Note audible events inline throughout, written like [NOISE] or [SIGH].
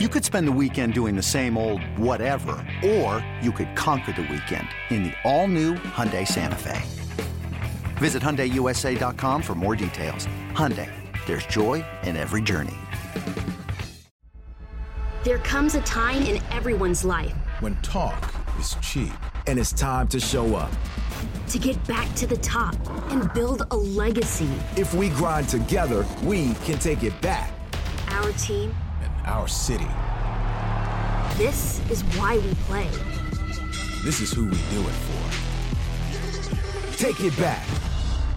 You could spend the weekend doing the same old whatever, or you could conquer the weekend in the all-new Hyundai Santa Fe. Visit HyundaiUSA.com for more details. Hyundai, there's joy in every journey. There comes a time in everyone's life when talk is cheap and it's time to show up. To get back to the top and build a legacy. If we grind together, we can take it back. Our team our city. This is why we play. This is who we do it for. Take it back.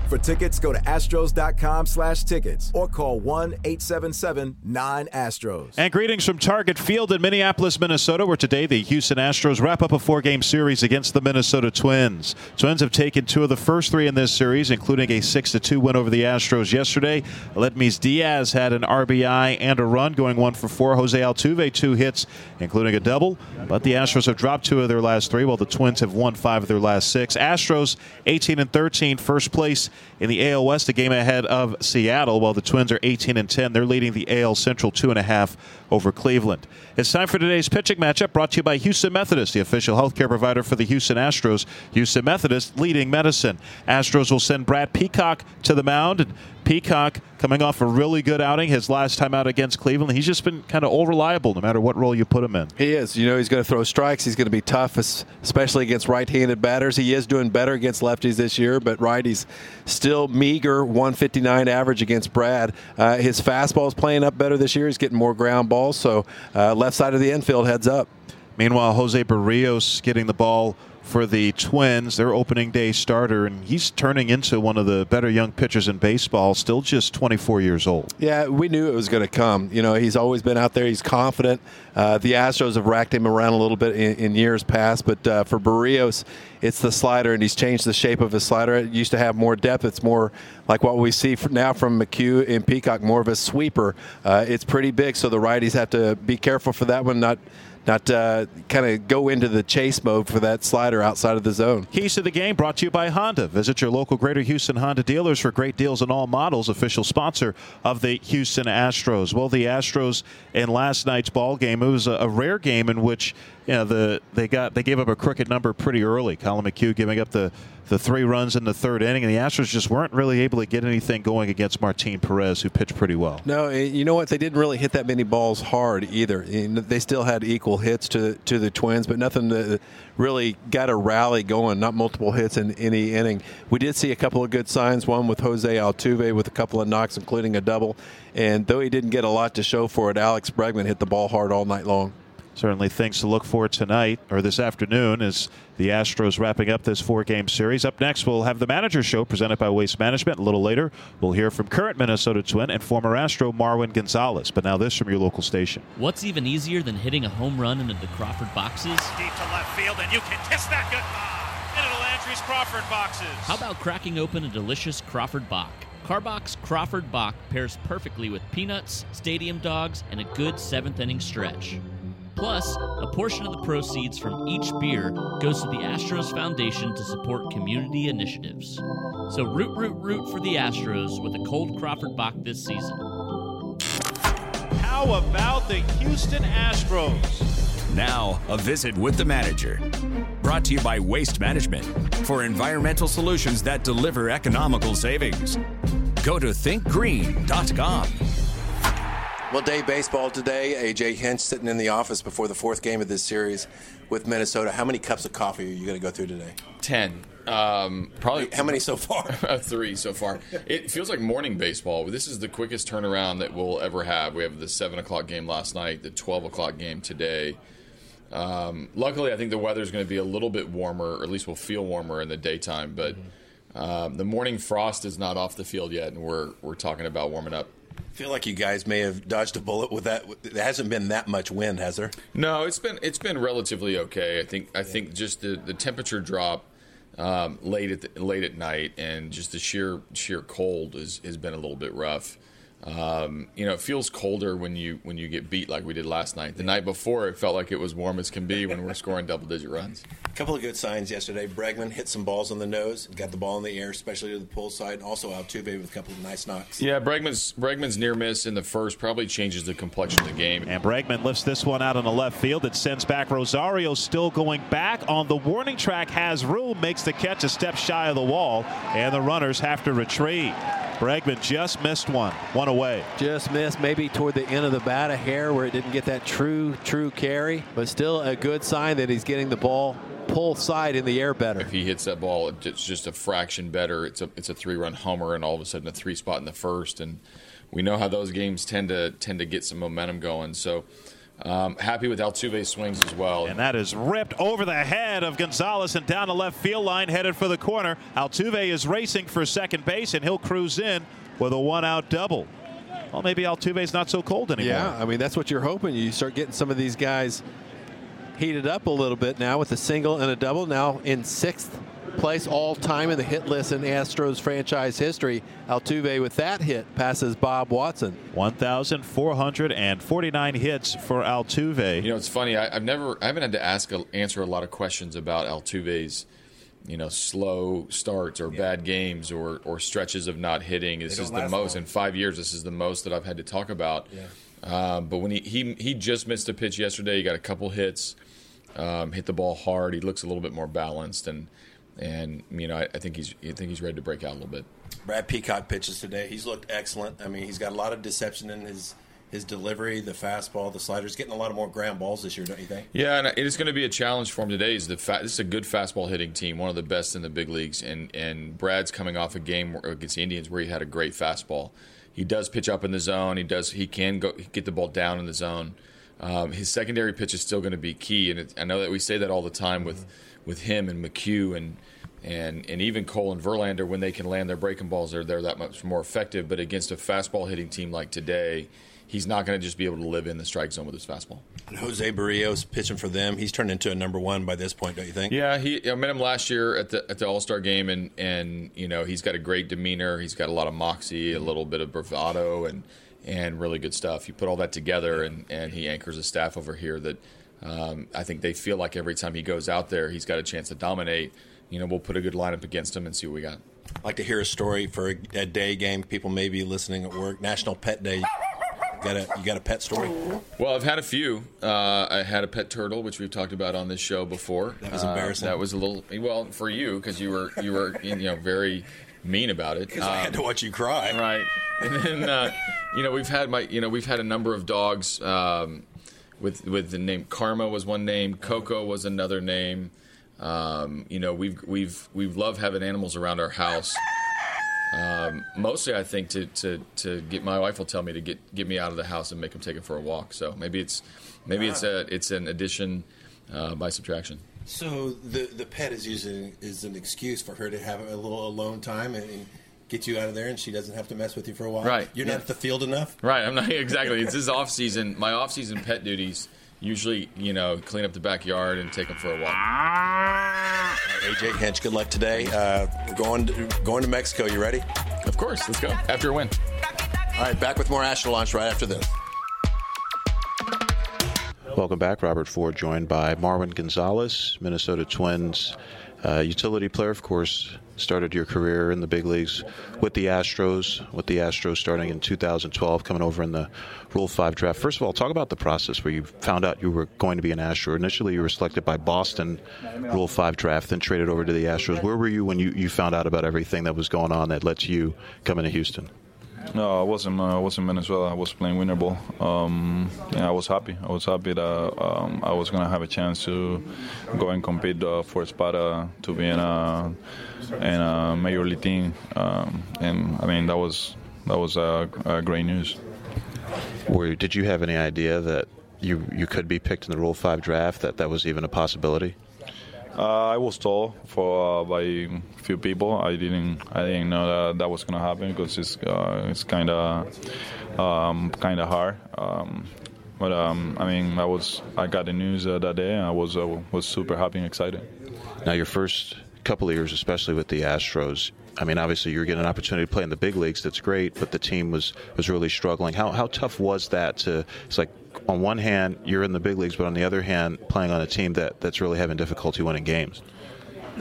For tickets, go to astros.com slash tickets or call 1-877-9-ASTROS. And greetings from Target Field in Minneapolis, Minnesota, where today the Houston Astros wrap up a four-game series against the Minnesota Twins. Twins have taken two of the first three in this series, including a 6-2 win over the Astros yesterday. Aledmys Diaz had an RBI and a run, going one for four. Jose Altuve, two hits, including a double. But the Astros have dropped two of their last three, while the Twins have won five of their last six. Astros 18 and 13, first place in the AL West, a game ahead of Seattle, while the Twins are 18 and 10. They're leading the AL Central two and a half over Cleveland. It's time for today's pitching matchup brought to you by Houston Methodist, the official healthcare provider for the Houston Astros. Houston Methodist leading medicine. Astros will send Brad Peacock to the mound. Peacock coming off a really good outing his last time out against Cleveland. He's just been kind of all reliable no matter what role you put him in. He is. You know, he's going to throw strikes. He's going to be tough, especially against right handed batters. He is doing better against lefties this year, but righties still meager 159 average against Brad. Uh, his fastball is playing up better this year. He's getting more ground balls. So uh, left side of the infield heads up. Meanwhile, Jose Berrios getting the ball for the Twins, their opening day starter, and he's turning into one of the better young pitchers in baseball, still just 24 years old. Yeah, we knew it was going to come. You know, he's always been out there. He's confident. Uh, the Astros have racked him around a little bit in, in years past, but uh, for Berrios, it's the slider, and he's changed the shape of his slider. It used to have more depth. It's more like what we see now from McHugh and Peacock, more of a sweeper. Uh, it's pretty big, so the righties have to be careful for that one, not – not uh, kind of go into the chase mode for that slider outside of the zone. Keys to the game brought to you by Honda. Visit your local Greater Houston Honda dealers for great deals on all models. Official sponsor of the Houston Astros. Well, the Astros in last night's ball game, it was a, a rare game in which you know the they got they gave up a crooked number pretty early. Collin McHugh giving up the the three runs in the third inning, and the Astros just weren't really able to get anything going against Martin Perez, who pitched pretty well. No, you know what? They didn't really hit that many balls hard either. They still had equal hits to to the Twins, but nothing that really got a rally going. Not multiple hits in any inning. We did see a couple of good signs. One with Jose Altuve with a couple of knocks, including a double. And though he didn't get a lot to show for it, Alex Bregman hit the ball hard all night long certainly things to look for tonight or this afternoon as the Astros wrapping up this four game series. Up next, we'll have the manager show presented by Waste Management. A little later, we'll hear from current Minnesota Twin and former Astro Marwin Gonzalez. But now, this from your local station. What's even easier than hitting a home run into the Crawford boxes? Deep to left field, and you can kiss that goodbye into the Landry's Crawford boxes. How about cracking open a delicious Crawford Bock? Karbach Crawford Bock pairs perfectly with peanuts, stadium dogs, and a good seventh inning stretch. Plus, a portion of the proceeds from each beer goes to the Astros Foundation to support community initiatives. So root, root, root for the Astros with a cold Crawford Bock this season. How about the Houston Astros? Now, a visit with the manager. Brought to you by Waste Management for environmental solutions that deliver economical savings. Go to thinkgreen.com. Well, day baseball today. AJ Hinch sitting in the office before the fourth game of this series with Minnesota. How many cups of coffee are you going to go through today? Ten. Um, probably. How many so far? [LAUGHS] three so far. [LAUGHS] It feels like morning baseball. This is the quickest turnaround that we'll ever have. We have the seven o'clock game last night, the twelve o'clock game today. Um, luckily, I think the weather is going to be a little bit warmer, or at least will feel warmer in the daytime. But um, the morning frost is not off the field yet, and we're we're talking about warming up feel like you guys may have dodged a bullet with that. There hasn't been that much wind, has there? No, it's been it's been relatively okay. I think I think just the, the temperature drop um, late at the, late at night and just the sheer sheer cold is, has been a little bit rough. Um, you know, it feels colder when you when you get beat like we did last night. The night before, it felt like it was warm as can be when we're scoring double digit runs. A couple of good signs yesterday. Bregman hit some balls on the nose, got the ball in the air, especially to the pull side. And also, Altuve with a couple of nice knocks. Yeah, Bregman's Bregman's near miss in the first probably changes the complexion of the game. And Bregman lifts this one out on the left field. It sends back Rosario, still going back on the warning track. Has room, makes the catch a step shy of the wall, and the runners have to retreat. Bregman just missed one, one away. Just missed, maybe toward the end of the bat, a hair where it didn't get that true, true carry, but still a good sign that he's getting the ball pull side in the air better. If he hits that ball, it's just a fraction better. It's a it's a three run homer, and all of a sudden a three spot in the first, and we know how those games tend to tend to get some momentum going. So. Um, happy with Altuve's swings as well. And that is ripped over the head of Gonzalez and down the left field line, headed for the corner. Altuve is racing for second base, and he'll cruise in with a one out double. Well, maybe Altuve's not so cold anymore. Yeah, I mean, that's what you're hoping. You start getting some of these guys heated up a little bit now with a single and a double. Now in sixth place all time in the hit list in Astros franchise history. Altuve with that hit passes Bob Watson. 1,449 hits for Altuve. You know, it's funny. I, have never, I haven't had to ask, a, answer a lot of questions about Altuve's, you know, slow starts or yeah. bad games or or stretches of not hitting. This is the most long. in five years. This is the most that I've had to talk about. Yeah. Um, but when he, he he just missed a pitch yesterday, he got a couple hits, um, hit the ball hard. He looks a little bit more balanced and and you know I, I, think he's I think he's ready to break out a little bit. Brad Peacock pitches today. He's looked excellent. I mean, he's got a lot of deception in his his delivery, the fastball, the sliders, getting a lot of more ground balls this year, don't you think? Yeah, and it is going to be a challenge for him today. Is the fa- this is a good fastball hitting team, one of the best in the big leagues, and and Brad's coming off a game against the Indians where he had a great fastball. He does pitch up in the zone. He does. He can go get the ball down in the zone. Um, his secondary pitch is still going to be key, and it, I know that we say that all the time with with him and McHugh and and and even Cole and Verlander when they can land their breaking balls, they're they're that much more effective. But against a fastball hitting team like today, he's not going to just be able to live in the strike zone with his fastball. And Jose Berrios pitching for them. He's turned into a number one by this point, don't you think? Yeah, he. I met him last year at the at the All Star game, and and you know he's got a great demeanor. He's got a lot of moxie, a little bit of bravado, and and really good stuff. You put all that together, and and he anchors a staff over here that. Um, I think they feel like every time he goes out there, he's got a chance to dominate you know, we'll put a good lineup against him and see what we got. I'd like to hear a story for a, a day game. People may be listening at work. National Pet Day. You got a you got a pet story? Well, I've had a few. Uh, I had a pet turtle, which we've talked about on this show before. That was embarrassing. Uh, that was a little well for you because you were you were you know very mean about it. Because um, I had to watch you cry. Right, [LAUGHS] and then uh, you know we've had my you know we've had a number of dogs um, with with the name Karma was one name, Coco was another name. Um, you know, we've we've we've loved having animals around our house. Um, mostly, I think to, to, to get my wife will tell me to get get me out of the house and make them take it for a walk. So maybe it's maybe it's a it's an addition uh, by subtraction. So the the pet is using is an excuse for her to have a little alone time and get you out of there, and she doesn't have to mess with you for a while. Right. You're yeah. not at the field enough. Right. I'm not [LAUGHS] exactly. It's his off season. My off season pet duties usually, you know, clean up the backyard and take them for a walk. AJ Hinch, good luck today. Uh, we're going to, going to Mexico. You ready? Of course. Let's go. After a win. All right, back with more Astro Launch right after this. Welcome back. Robert Ford joined by Marwin Gonzalez, Minnesota Twins uh, utility player, of course, started your career in the big leagues with the Astros, with the Astros starting in 2012, coming over in the Rule 5 draft. First of all, talk about the process where you found out you were going to be an Astro. Initially, you were selected by Boston Rule 5 draft, then traded over to the Astros. Where were you when you, you found out about everything that was going on that led to you coming to Houston? No, I wasn't. Uh, I was in Venezuela. I was playing winter ball. Um, yeah, I was happy. I was happy that um, I was gonna have a chance to go and compete uh, for a spot uh, to be in a in a major league team. Um, and I mean, that was that was great news. Were, did you have any idea that you you could be picked in the Rule Five draft? That that was even a possibility? Uh, I was told for uh, by few people. I didn't I didn't know that that was gonna happen because it's uh, it's kind of um, kind of hard. Um, but um, I mean, I was I got the news uh, that day, and I was uh, was super happy and excited. Now, your first couple of years, especially with the Astros, I mean, obviously you're getting an opportunity to play in the big leagues. That's great, but the team was was really struggling. How how tough was that? To it's like on one hand you're in the big leagues, but on the other hand playing on a team that that's really having difficulty winning games.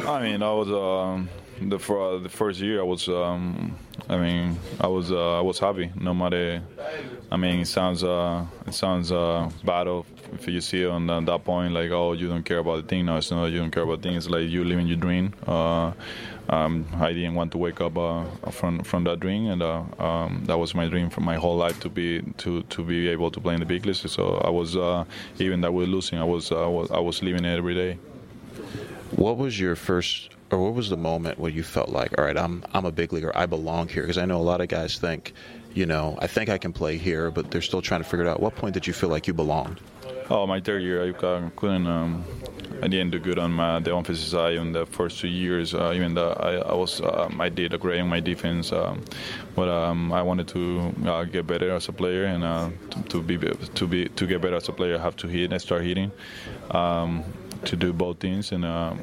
I mean, I was um, the for, the first year. I was, um, I mean, I was uh, I was happy. No matter, I mean, it sounds uh, it sounds uh, bad if you see on that point like, oh, you don't care about the thing. No, it's not. You don't care about things. Like you living your dream. Uh, um, I didn't want to wake up uh, from from that dream, and uh, um, that was my dream for my whole life to be to, to be able to play in the big leagues. So I was uh, even that we're losing, I was, I was I was living it every day. What was your first, or what was the moment where you felt like, all right, I'm I'm a big leaguer, I belong here? Because I know a lot of guys think, you know, I think I can play here, but they're still trying to figure it out. What point did you feel like you belonged? Oh, my third year, I couldn't. Um, I didn't do good on my the offensive side in the first two years. Uh, even though I, I was, um, I did great in my defense, um, but um, I wanted to uh, get better as a player, and uh, to, to, be to be to get better as a player, I have to hit and start hitting. Um, to do both things. And uh,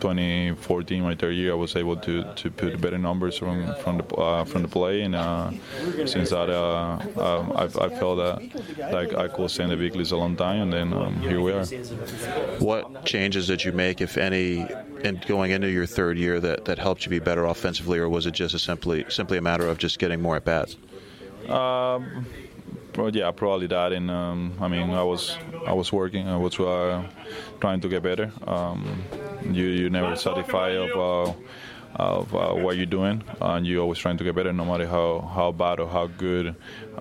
2014, my third year, I was able to, to put better numbers from from the uh, from the play. And uh, since that, uh, um, I, I felt that like I could stay in the big leagues a long time, and then um, here we are. What changes did you make, if any, in going into your third year that, that helped you be better offensively, or was it just a simply simply a matter of just getting more at bats? Um, yeah, probably that. And um, I mean, I was I was working. I was uh, trying to get better. Um, you you never satisfied of. Uh, of uh, what you're doing, and you're always trying to get better, no matter how, how bad or how good,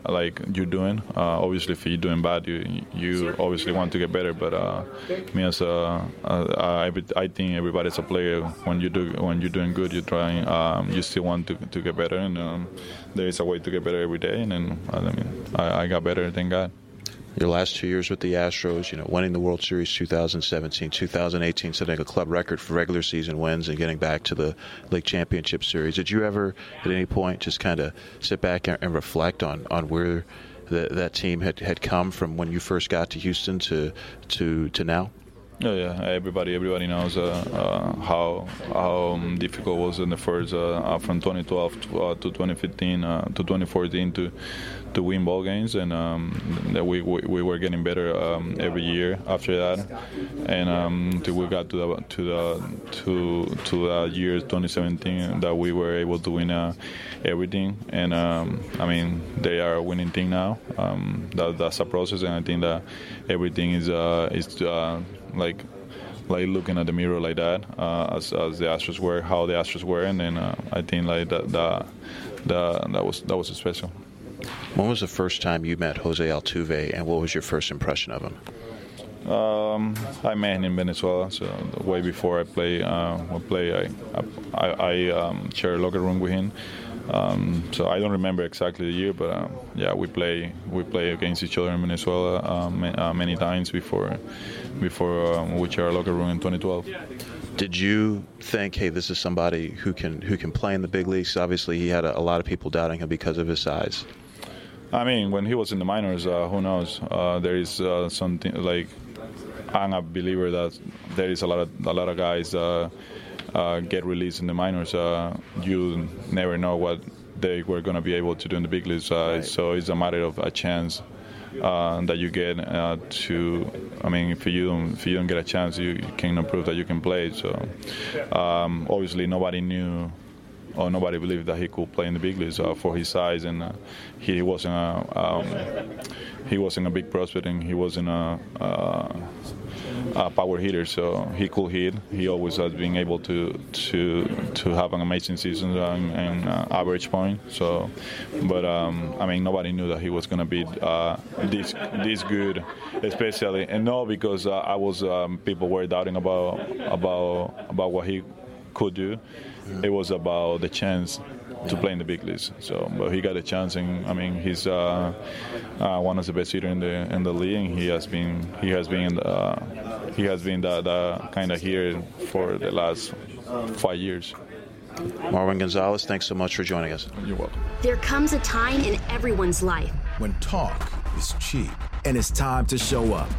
like you're doing. Uh, obviously, if you're doing bad, you you obviously want to get better. But uh, me as a, I, I think everybody's a player. When you do when you're doing good, you're trying. Um, you still want to, to get better, and um, there is a way to get better every day. And then I mean, I, I got better, thank God your last two years with the Astros, you know, winning the World Series 2017, 2018, setting a club record for regular season wins and getting back to the League Championship Series. Did you ever, at any point, just kind of sit back and, reflect on, on where the, that team had, had come from when you first got to Houston to to, to now? Oh yeah, everybody everybody knows uh, uh, how how um, difficult it was in the first uh, uh from 2012 to, uh, to 2015 uh, to 2014 to to win ball games, and um, that we, we, we were getting better um, every year after that, and um, we got to the to the to to the year 2017 that we were able to win everything, and um, I mean they are a winning team now. Um, that, that's a process, and I think that everything is is like like looking at the mirror like that uh, as, as the Astros were, how the Astros were, and then uh, I think like that that that, that was that was special. When was the first time you met Jose Altuve, and what was your first impression of him? Um, I met him in Venezuela, so way before I play, uh, I play, I, I, I um, share a locker room with him. Um, so I don't remember exactly the year, but um, yeah, we play we play against each other in Venezuela um, uh, many times before before um, we share a locker room in 2012. Did you think, hey, this is somebody who can who can play in the big leagues? Obviously, he had a, a lot of people doubting him because of his size. I mean, when he was in the minors, uh, who knows? Uh, there is uh, something like I'm a believer that there is a lot of a lot of guys uh, uh, get released in the minors, uh, you never know what they were going to be able to do in the big leagues. Uh, right. So it's a matter of a chance uh, that you get uh, to. I mean, if you don't, if you don't get a chance, you, you cannot prove that you can play. So um, obviously, nobody knew or nobody believed that he could play in the big leagues uh, for his size, and uh, he wasn't a um, he wasn't a big prospect, and he wasn't a, a, a, power hitter, so he could hit. He always has been able to to to have an amazing season and, and uh, average point. So, but um, I mean, nobody knew that he was going to be uh, this this good, especially and no because uh, I was um, people were doubting about about about what he could do it was about the chance to play in the big leagues. So, but he got a chance, and I mean, he's uh, uh, one of the best hitters in the in the league. And he has been he has been uh, he has been the, the kind of here for the last five years. Marwin Gonzalez, thanks so much for joining us. You're welcome. There comes a time in everyone's life when talk is cheap and it's time to show up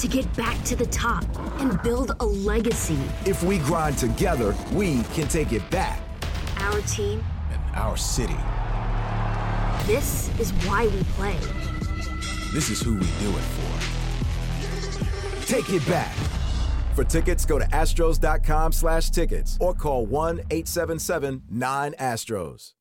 to get back to the top and build a legacy. If we grind together, we can take it back our team, and our city. This is why we play. This is who we do it for. Take it back. For tickets, go to astros.com slash tickets or call 1-877-9-ASTROS.